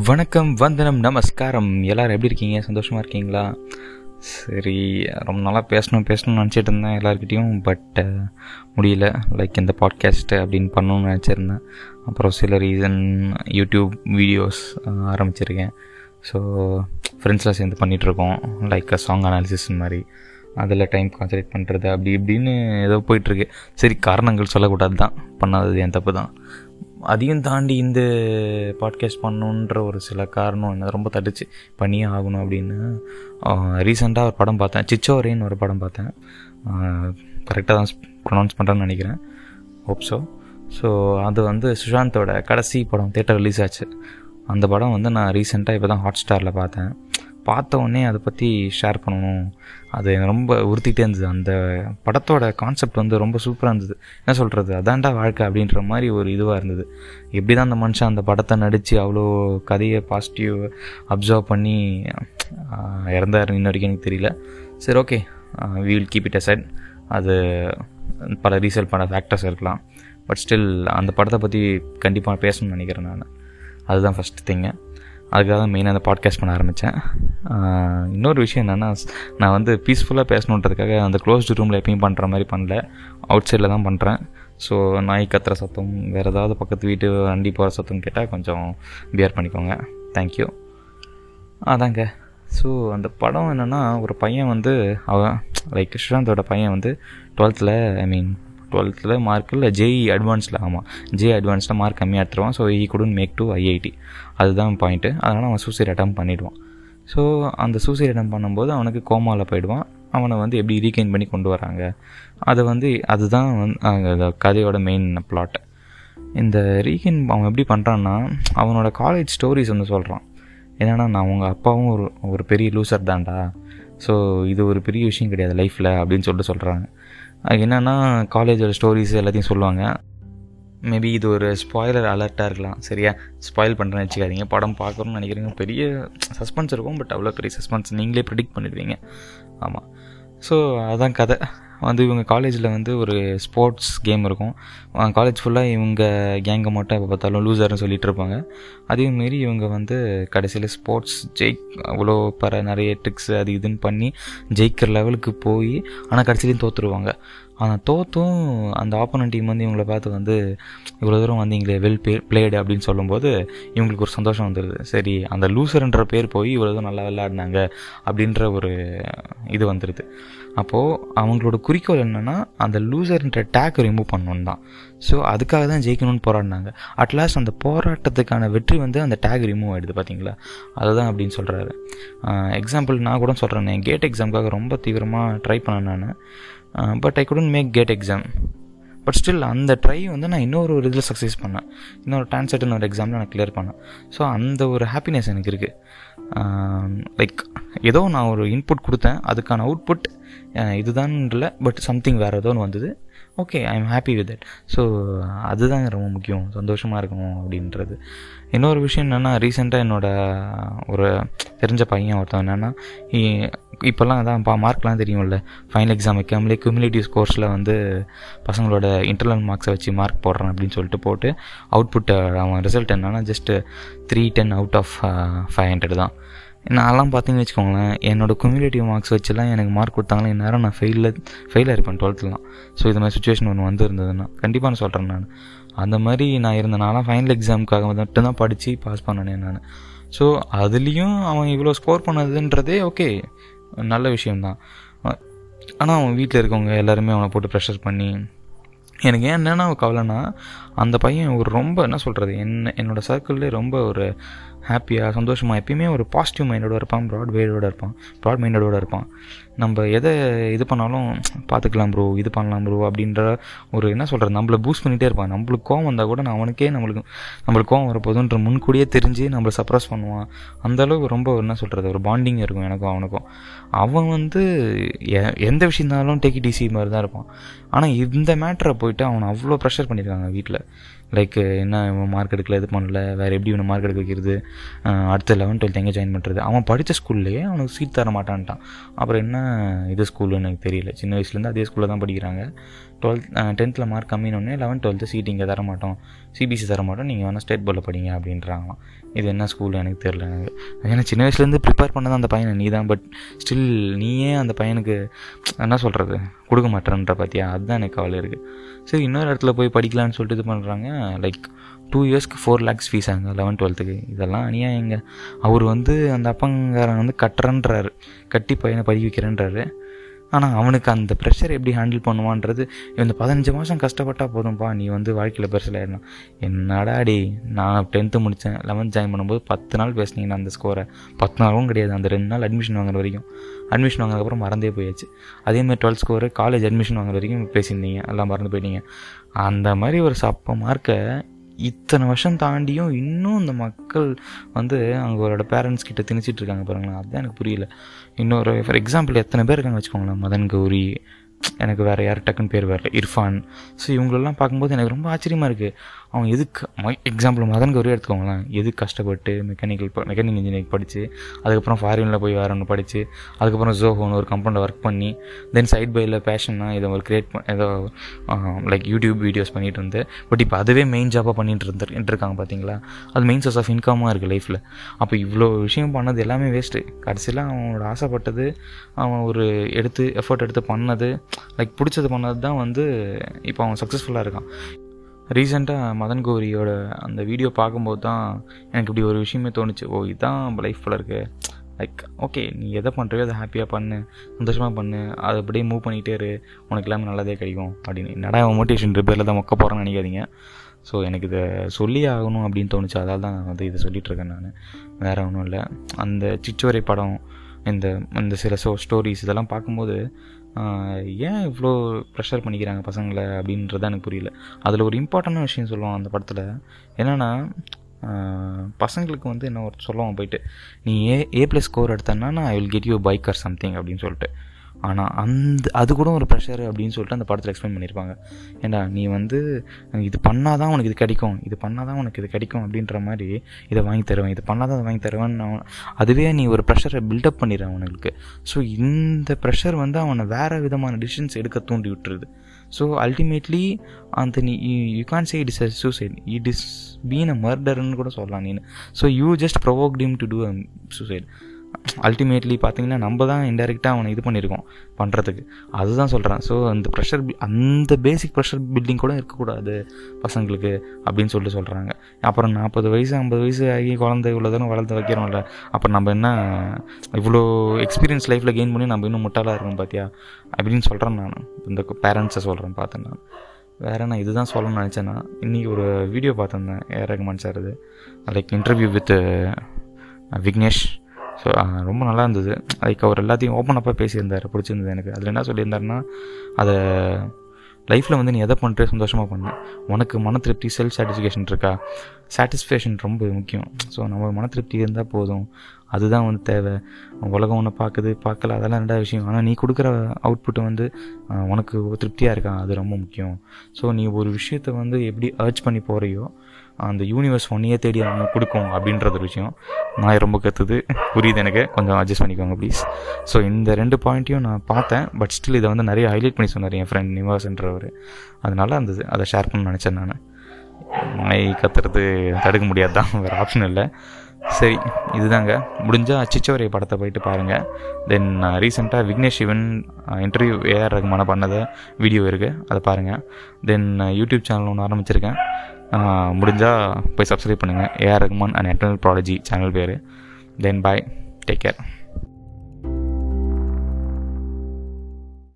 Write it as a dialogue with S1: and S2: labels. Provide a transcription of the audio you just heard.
S1: வணக்கம் வந்தனம் நமஸ்காரம். எல்லோரும் எப்படி இருக்கீங்க? சந்தோஷமாக இருக்கீங்களா? சரி ரொம்ப நாளாக பேசணும் பேசணும்னு நினச்சிட்டு இருந்தேன் எல்லாருக்கிட்டேயும் பட் முடியல. லைக் இந்த பாட்காஸ்ட்டு அப்படின்னு பண்ணணும்னு நினச்சிருந்தேன். அப்புறம் சில ரீசன் யூடியூப் வீடியோஸ் ஆரம்பிச்சிருக்கேன். ஸோ ஃப்ரெண்ட்ஸ்லாம் சேர்ந்து பண்ணிகிட்ருக்கோம் லைக் சாங் அனாலிசிஸ் மாதிரி. அதில் டைம் கான்சன்ட்ரேட் பண்ணுறது அப்படி இப்படின்னு ஏதோ போயிட்டுருக்கு. சரி காரணங்கள் சொல்லக்கூடாது தான் பண்ணாதது என் தப்பு தான். அதையும் தாண்டி இந்த பாட்காஸ்ட் பண்ணணுன்ற ஒரு சில காரணம் என்ன? ரொம்ப தடுச்சு. பண்ணியே ஆகணும் அப்படின்னு ரீசெண்டாக ஒரு படம் பார்த்தேன். சிச்சோரேன்னு ஒரு படம் பார்த்தேன். கரெக்டாக தான் ப்ரொனவுன்ஸ் பண்ணுறேன்னு நினைக்கிறேன். ஹோப்ஸோ ஸோ அது வந்து சுஷாந்தோட கடைசி படம் தேட்டர் ரிலீஸ் ஆச்சு. அந்த படம் வந்து நான் ரீசெண்டாக இப்போ தான் ஹாட் ஸ்டாரில் பார்த்தேன். பார்த்த உடனே அதை பற்றி ஷேர் பண்ணணும். அது ரொம்ப உறுத்திட்டே இருந்தது. அந்த படத்தோட கான்செப்ட் வந்து ரொம்ப சூப்பராக இருந்தது. என்ன சொல்கிறது அதான்டா வாழ்க்கை அப்படின்ற மாதிரி ஒரு இதுவாக இருந்தது. எப்படி தான் அந்த மனுஷன் அந்த படத்தை நடித்து அவ்வளோ கதையை பாசிட்டிவ் அப்சர்வ் பண்ணி இறந்தார் இன்ன வரைக்கும் எனக்கு தெரியல. சரி okay we will keep it aside அது பல ரீசல் பண்ண ஃபேக்டர்ஸ் இருக்கலாம். பட் ஸ்டில் அந்த படத்தை பற்றி கண்டிப்பாக பேசணும்னு நினைக்கிறேன் நான். அதுதான் ஃபஸ்ட் திங்கு அதுக்காக தான் மெயினாக அந்த பாட்காஸ்ட் பண்ண ஆரம்பித்தேன் இன்னொரு விஷயம் என்னென்னா நான் வந்து பீஸ்ஃபுல்லாக பேசணுன்றதுக்காக அந்த க்ளோஸ்டு ரூமில் எப்பயும் பண்ணுற மாதிரி பண்ணல. அவுட் சைடில் தான் பண்ணுறேன் ஸோ நாய் கத்துற சத்தம் வேறு ஏதாவது பக்கத்து வீட்டு வண்டி போகிற சத்தம் கேட்டால் கொஞ்சம் பியர் பண்ணிக்கோங்க. தேங்க்யூ அதாங்க. ஸோ அந்த படம் என்னென்னா ஒரு பையன் வந்து அவன் லைக் ஸ்ரீராந்தோட பையன் வந்து டுவெல்த்தில் ஐ மீன் டுவெல்த்தில் மார்க்கில் ஜேஇ அட்வான்ஸில் ஆமாம் ஜே அட்வான்ஸில் மார்க் கம்மியாக எடுத்துருவான். So he couldn't make to IIT அதுதான் பாயிண்ட்டு அதனால் அவன் சூசைட் அட்டம் பண்ணிவிடுவான் ஸோ அந்த சூசைட் அட்டம் பண்ணும்போது அவனுக்கு கோமாவில் போயிடுவான். அவனை வந்து எப்படி ரீகெயின் பண்ணி கொண்டு வராங்க? அதை வந்து அதுதான் வந்து கதையோட மெயின் பிளாட் இந்த ரீகெயின் அவன் எப்படி பண்ணுறான்னா அவனோட காலேஜ் ஸ்டோரிஸ் வந்து சொல்கிறான் என்னென்னா நான் உங்கள் அப்பாவும் ஒரு ஒரு பெரிய லூசர் தான்டா. ஸோ இது ஒரு பெரிய விஷயம் கிடையாது லைஃப்பில் அப்படின்னு சொல்லிட்டு சொல்கிறாங்க என்னென்னா காலேஜோட ஸ்டோரிஸ் எல்லாத்தையும் சொல்லுவாங்க. மேபி இது ஒரு ஸ்பாய்லர் அலர்ட்டாக இருக்கலாம். சரியா? ஸ்பாயில் பண்ணுறேன்னு வச்சுக்காதீங்க. படம் பார்க்குறோன்னு நினைக்கிறீங்க. பெரிய சஸ்பென்ஸ் இருக்கும் பட் அவ்வளோ பெரிய சஸ்பென்ஸ் நீங்களே ப்ரிடிக்ட் பண்ணிடுவீங்க. ஆமாம் ஸோ அதான் கதை. வந்து இவங்க காலேஜில் வந்து ஒரு ஸ்போர்ட்ஸ் கேம் இருக்கும். காலேஜ் ஃபுல்லாக இவங்க கேங்கை மட்டும் எப்போ பார்த்தாலும் லூசர்னு சொல்லிட்டு இருப்பாங்க. அதையும் மாரி இவங்க வந்து கடைசியில் ஸ்போர்ட்ஸ் ஜெயிக் அவ்வளோ பர நிறைய ட்ரிக்ஸ் அது இதுன்னு பண்ணி ஜெயிக்கிற லெவலுக்கு போய் ஆனால் கடைசிலையும் தோற்றுருவாங்க ஆனால் தோற்றும் அந்த ஆப்போனன்ட் டீம் வந்து இவங்களை பார்த்து வந்து இவ்வளோ தூரம் வந்தீங்களே வெல் பே பிளேடு அப்படின்னு சொல்லும்போது இவங்களுக்கு ஒரு சந்தோஷம் வந்துடுது சரி அந்த லூசர்ன்ற பேர் போய் இவ்வளோ தூரம் நல்லா விளையாடினாங்க அப்படின்ற ஒரு இது வந்துடுது அப்போது அவங்களோட குறிக்கோள் என்னென்னா அந்த லூசர்ன்ற டேக் ரிமூவ் பண்ணணும் தான். ஸோ அதுக்காக தான் ஜெயிக்கணும்னு போராடினாங்க. அட்லாஸ்ட் அந்த போராட்டத்துக்கான வெற்றி வந்து அந்த டேக் ரிமூவ் ஆகிடுது பார்த்தீங்களா அதுதான் அப்படின்னு சொல்கிறாரு எக்ஸாம்பிள் நான் கூட சொல்கிறேன் கேட் எக்ஸாமுக்காக ரொம்ப தீவிரமாக ட்ரை பண்ணேன் நான். But I couldn't make GATE exam but still அந்த ட்ரை வந்து நான் இன்னொரு ஒரு இதில் சக்ஸஸ் பண்ணேன். இன்னொரு டான்செட்னு ஒரு எக்ஸாமில் நான் கிளியர் பண்ணேன். ஸோ அந்த ஒரு ஹாப்பினஸ் எனக்கு இருக்குது லைக் um, ஏதோ நான் ஒரு இன்புட் கொடுத்தேன். அதுக்கான அவுட்புட் இதுதான் இல்லை பட் சம்திங் வேறு ஏதோ ஒன்று வந்தது. Okay I am happy with that so அதுதான் ரொம்ப முக்கியம். சந்தோஷமாக இருக்கணும் அப்படின்றது. இன்னொரு விஷயம் என்னென்னா ரீசெண்டாக என்னோடய ஒரு தெரிஞ்ச பையன் ஒருத்தன் என்னென்னா இப்போல்லாம் அதான் பா மார்க்லாம் தெரியும்ல. ஃபைனல் எக்ஸாம் வைக்காமலே குமுலேட்டிவ் கோர்ஸில் வந்து பசங்களோட இன்டர்னல் மார்க்ஸை வச்சு மார்க் போடுறான் அப்படின்னு சொல்லிட்டு போட்டு அவுட்புட் அவன் ரிசல்ட் என்னென்னா just three ten out of five hundred தான். நான்லாம் பார்த்தீங்கன்னு வச்சுக்கோங்களேன் என்னோடய குமுலேட்டிவ் மார்க்ஸ் வச்சுலாம் எனக்கு மார்க் கொடுத்தாங்களே நேரம் நான் ஃபெயிலில் ஃபெயிலாக இருப்பேன் டுவெல்த்துலாம் ஸோ இது மாதிரி சுச்சுவேஷன் ஒன்று வந்துருந்ததுன்னா கண்டிப்பாக நான் சொல்கிறேன் நான். அந்த மாதிரி நான் இருந்த நான்லாம் ஃபைனல் எக்ஸாமுக்காக மட்டும்தான் படித்து பாஸ் பண்ணனே நான். ஸோ அதுலேயும் அவன் இவ்வளோ ஸ்கோர் பண்ணதுன்றதே ஓகே நல்ல விஷயம்தான். ஆனால் அவன் வீட்டில் இருக்கவங்க எல்லாருமே அவனை போட்டு ப்ரெஷர் பண்ணி எனக்கு ஏன் என்னென்னா கவலைன்னா அந்த பையன் ஒரு ரொம்ப என்ன சொல்கிறது என்ன என்னோடய சர்க்கிள்லேயே ரொம்ப ஒரு ஹாப்பியாக சந்தோஷமாக எப்பயுமே ஒரு பாசிட்டிவ் மைண்டோட இருப்பான் ப்ராட் மைண்டோட இருப்பான் ப்ராட் மைண்டோட இருப்பான். நம்ம எதை இது பண்ணாலும் பார்த்துக்கலாம் ப்ரோ இது பண்ணலாம் ப்ரோ அப்படின்ற ஒரு என்ன சொல்கிறது நம்மளை பூஸ்ட் பண்ணிகிட்டே இருப்பான். நம்மளுக்கு கோவம் வந்தால் கூட நான் அவனுக்கே நம்மளுக்கு நம்மளுக்கு கோவம் வரப்போதுன்ற முன்கூடியே தெரிஞ்சு நம்மளை சப்ரஸ் பண்ணுவான். அந்தளவுக்கு ரொம்ப என்ன சொல்கிறது ஒரு பாண்டிங் இருக்கும் எனக்கும் அவனுக்கும். அவன் வந்து எந்த விஷயம் இருந்தாலும் டேக்கி டிசி மாதிரி தான் இருப்பான். ஆனால் இந்த மேட்டரை போயிட்டு அவனை அவ்வளோ ப்ரெஷர் பண்ணியிருக்காங்க வீட்டில் லைக் என்ன இவன் மார்க் எடுக்கல இது பண்ணல வேறு எப்படி இவனை மார்க் எடுக்க வைக்கிறது? அடுத்த லெவன் டுவெல்த் எங்கே ஜாயின் பண்ணுறது அவன் படித்த ஸ்கூல்லேயே அவனுக்கு சீட் தர மாட்டான்ட்டான் அப்புறம் என்ன இது ஸ்கூலுன்னு எனக்கு தெரியல. சின்ன வயசுலேருந்து அதே ஸ்கூலில் தான் படிக்கிறாங்க. டுவெல்த் டென்த்தில் மார்க் கம்மினோடனே லெவன்த் டுவெல்த்து சீட் இங்கே தர மாட்டோம் சிபிசி தர மாட்டோம் நீங்கள் வேணால் ஸ்டேட் போர்டில் படிங்க அப்படின்றாங்களாம். இது என்ன ஸ்கூல் எனக்கு தெரில எனக்கு. ஏன்னா சின்ன வயசுலேருந்து ப்ரிப்பேர் பண்ணது அந்த பையனை நீ தான் பட் ஸ்டில் நீயே அந்த பையனுக்கு என்ன சொல்கிறது கொடுக்க மாட்டேன்ற பார்த்தியா அதுதான் எனக்கு கவலை இருக்குது சரி இன்னொரு இடத்துல போய் படிக்கலான்னு சொல்லிட்டு இது பண்ணுறாங்க லைக் டூ இயர்ஸ்க்கு ஃபோர் லேக்ஸ் ஃபீஸ் ஆகுங்க லெவன் டுவெல்த்துக்கு இதெல்லாம் அநியாயங்க. அவர் வந்து அந்த அப்பங்காரன் வந்து கட்டுறன்றாரு. கட்டி பையனை படிக்க வைக்கிறேன்றாரு. ஆனால் அவனுக்கு அந்த ப்ரெஷர் எப்படி ஹேண்டில் பண்ணுவான்றது இந்த பதினஞ்சு மாதம் கஷ்டப்பட்டால் போதும்ப்பா நீ வந்து வாழ்க்கையில் பெருசில் ஆயிடலாம் என்னடா அடி நான் டென்த்து முடித்தேன் லெவன்த் ஜாயின் பண்ணும்போது பத்து நாள் பேசுனீங்கன்னா அந்த ஸ்கோரை பத்து நாளும் கிடையாது அந்த ரெண்டு நாள் அட்மிஷன் வாங்குற வரைக்கும். அட்மிஷன் வாங்கினதுக்கப்புறம் மறந்தே போயாச்சு. அதேமாதிரி டுவெல்த் ஸ்கோரு காலேஜ் அட்மிஷன் வாங்குற வரைக்கும் பேசியிருந்தீங்க எல்லாம் மறந்து போயிட்டீங்க. அந்த மாதிரி ஒரு சப்ப மார்க்கை இத்தனை வருஷம் தாண்டியும் இன்னும் இந்த மக்கள் வந்து அவங்களோட பேரண்ட்ஸ் கிட்ட திணிச்சிட்டு இருக்காங்க பாருங்களேன். அதுதான் எனக்கு புரியல. இன்னொரு ஃபார் எக்ஸாம்பிள் எத்தனை பேர் இருக்காங்க வச்சுக்கோங்களேன். மதன் கௌரி எனக்கு வேறு யார் டக்குன்னு பேர் வரல இர்ஃபான். ஸோ இவங்களெல்லாம் பார்க்கும்போது எனக்கு ரொம்ப ஆச்சரியமாக இருக்குது அவன் எதுக்கு எக்ஸாம்பிள் மதன் கௌரி எடுத்துக்கோங்களேன். எதுக்கு கஷ்டப்பட்டு மெக்கானிக்கல் மெக்கானிக் இன்ஜினியரிங் படித்து அதுக்கப்புறம் ஃபாரினில் போய் வேறு ஒன்று படித்து அதுக்கப்புறம் ஜோஹோன்னு ஒரு கம்பெனியில் ஒர்க் பண்ணி தென் சைட் பையில் பேஷனாக இதை ஒரு கிரியேட் பண்ண ஏதோ லைக் யூடியூப் வீடியோஸ் பண்ணிகிட்டு இருந்து பட் இப்போ அதுவே மெயின் ஜாபாக பண்ணிகிட்டு இருந்து இருக்காங்க பார்த்தீங்களா அது மெயின் சோர்ஸ் ஆஃப் இன்கமாக இருக்குது லைஃப்பில் அப்போ இவ்வளோ விஷயம் பண்ணது எல்லாமே வேஸ்ட்டு கடைசியில் அவனோட ஆசைப்பட்டது அவன் ஒரு எடுத்து எஃபர்ட் எடுத்து பண்ணது லைக் பிடிச்சது பண்ணது தான் வந்து இப்போ அவன் சக்ஸஸ்ஃபுல்லாக இருக்கான். ரீசெண்டாக மதன் கோரியோட அந்த வீடியோ பார்க்கும்போது தான் எனக்கு இப்படி ஒரு விஷயமே தோணுச்சு. ஓ இதுதான் லைஃப்பில் இருக்கு. லைக் ஓகே நீ எதை பண்ணுறியோ அதை ஹாப்பியாக பண்ணு சந்தோஷமாக பண்ணு அதை அப்படியே மூவ் பண்ணிகிட்டே இரு. உனக்கு எல்லாமே நல்லதே கிடைக்கும். அப்படின்னு. என்னடா மோட்டிவேஷன் பேரில் தான் மொக்க போகிறேன்னு நினைக்காதீங்க. ஸோ எனக்கு இதை சொல்லி ஆகணும் அப்படின்னு தோணுச்சு. அதால் தான் நான் வந்து இதை சொல்லிகிட்ருக்கேன் நான். வேறு ஒன்றும் இல்லை. அந்த சிச்சுவரை படம் இந்த இந்த சில ஷோ ஸ்டோரிஸ் இதெல்லாம் பார்க்கும்போது ஏன் இவ்வளோ ப்ரெஷர் பண்ணிக்கிறாங்க பசங்களை அப்படின்றது எனக்கு புரியல. அதில் ஒரு இம்பார்ட்டண்டான விஷயம் சொல்லுவான் அந்த படத்தில். என்னென்னா பசங்களுக்கு வந்து என்ன ஒரு சொல்லுவான் போயிட்டு நீ ஏ ஏ ப்ளஸ் ஸ்கோர் எடுத்தேன்னா நான் I will get you bike or something அப்படின்னு சொல்லிட்டு. ஆனால் அந்த அது கூட ஒரு ப்ரெஷர் அப்படின்னு சொல்லிட்டு அந்த படத்தில் எக்ஸ்பிளைன் பண்ணியிருப்பாங்க ஏண்டா நீ வந்து இது பண்ணால் தான் உனக்கு இது கிடைக்கும். இது பண்ணால் தான் உனக்கு இது கிடைக்கும் அப்படின்ற மாதிரி இதை வாங்கி தருவேன். இது பண்ணால் தான் அதை வாங்கி தருவேன் அதுவே நீ ஒரு ப்ரெஷரை பில்டப் பண்ணிடுறேன் அவனுக்கு. ஸோ இந்த ப்ரெஷர் வந்து அவனை வேறு விதமான டிசிஷன்ஸ் எடுக்க தூண்டி விட்டுருது. ஸோ அல்டிமேட்லி அந்த நீ you can say it is a suicide it is been a மர்டர்னு கூட சொல்லலாம் நீ so you just provoke them to do a suicide ultimately பார்த்தீங்கன்னா நம்ம தான் இன்டெரக்டாக அவனை இது பண்ணியிருக்கோம் பண்ணுறதுக்கு அதுதான் சொல்கிறேன் ஸோ அந்த ப்ரெஷர் அந்த பேசிக் ப்ரெஷர் பில்டிங் கூட இருக்கக்கூடாது பசங்களுக்கு அப்படின்னு சொல்லிட்டு சொல்கிறாங்க அப்புறம் நாற்பது வயசு ஐம்பது வயசு ஆகி குழந்தை இவ்வளோ தூரம் வளர்த்து வைக்கிறோம்ல அப்புறம் நம்ம என்ன இவ்வளோ எக்ஸ்பீரியன்ஸ் லைஃப்பில் கெயின் பண்ணி நம்ம இன்னும் முட்டாளாக இருக்கணும் பார்த்தியா அப்படின்னு சொல்கிறேன் நான். இந்த பேரண்ட்ஸை சொல்கிறேன் பார்த்தேன் நான். வேறு நான் இதுதான் சொல்லணும்னு நினச்சேன்னா இன்றைக்கி ஒரு வீடியோ பார்த்துருந்தேன் ஏ ரகுமான் சார் இது. Like interview with Vignesh. So ரொம்ப நல்லா இருந்தது. லைக் அவர் எல்லாத்தையும் ஓப்பன் அப்பாக பேசியிருந்தார். பிடிச்சிருந்தது எனக்கு. அதில் என்ன சொல்லியிருந்தாருன்னா அதை லைஃப்பில் வந்து நீ எதை பண்ணுறே சந்தோஷமாக பண்ணு. உனக்கு மன திருப்தி செல்ஃப் சாட்டிஸ்ஃபேக்ஷன் இருக்கா? சாட்டிஸ்ஃபேக்ஷன் ரொம்ப முக்கியம். ஸோ நம்ம மன திருப்தி இருந்தால் போதும். அதுதான் வந்து தேவை. உலகம் ஒன்று பார்க்குது பார்க்கல அதெல்லாம் ரெண்டாவது விஷயம். ஆனால் நீ கொடுக்குற அவுட்புட்டு வந்து உனக்கு திருப்தியாக இருக்கா? அது ரொம்ப முக்கியம். ஸோ நீ ஒரு விஷயத்தை வந்து எப்படி அர்ச் பண்ணி போகிறையோ அந்த யூனிவர்ஸ் ஒன்னையே தேடி அவங்க கொடுக்கும் அப்படின்றது ஒரு விஷயம். நான் ரொம்ப கற்றுது புரியுது எனக்கு. கொஞ்சம் அட்ஜஸ்ட் பண்ணிக்கோங்க ப்ளீஸ் ஸோ இந்த ரெண்டு பாயிண்ட்டையும் நான் பார்த்தேன். பட் ஸ்டில் இதை வந்து நிறைய ஹைலைட் பண்ணி சொன்னார் என் ஃப்ரெண்ட் நிவாஸ்ன்றவர் அதனால் அந்த அதை ஷேர் பண்ண நினச்சேன் நான். நாய் கத்துறது தடுக்க முடியாது தான் வேறு ஆப்ஷன் இல்லை. சரி இதுதாங்க. முடிஞ்சால் அச்சிச்சோரை படத்தை போயிட்டு பாருங்கள் தென் ரீசெண்டாக விக்னேஷ் சிவன் இன்டர்வியூ ஏஆர் ரகுமான பண்ணதை வீடியோ இருக்குது அதை பாருங்கள் தென் யூடியூப் சேனல் ஒன்று ஆரம்பிச்சிருக்கேன். முடிஞ்சால் போய் சப்ஸ்கிரைப் பண்ணுங்கள் ஏஆர் ரகுமான் அண்ட் எட்டர்னல் ப்ராலஜி சேனல் பேர். Then bye take care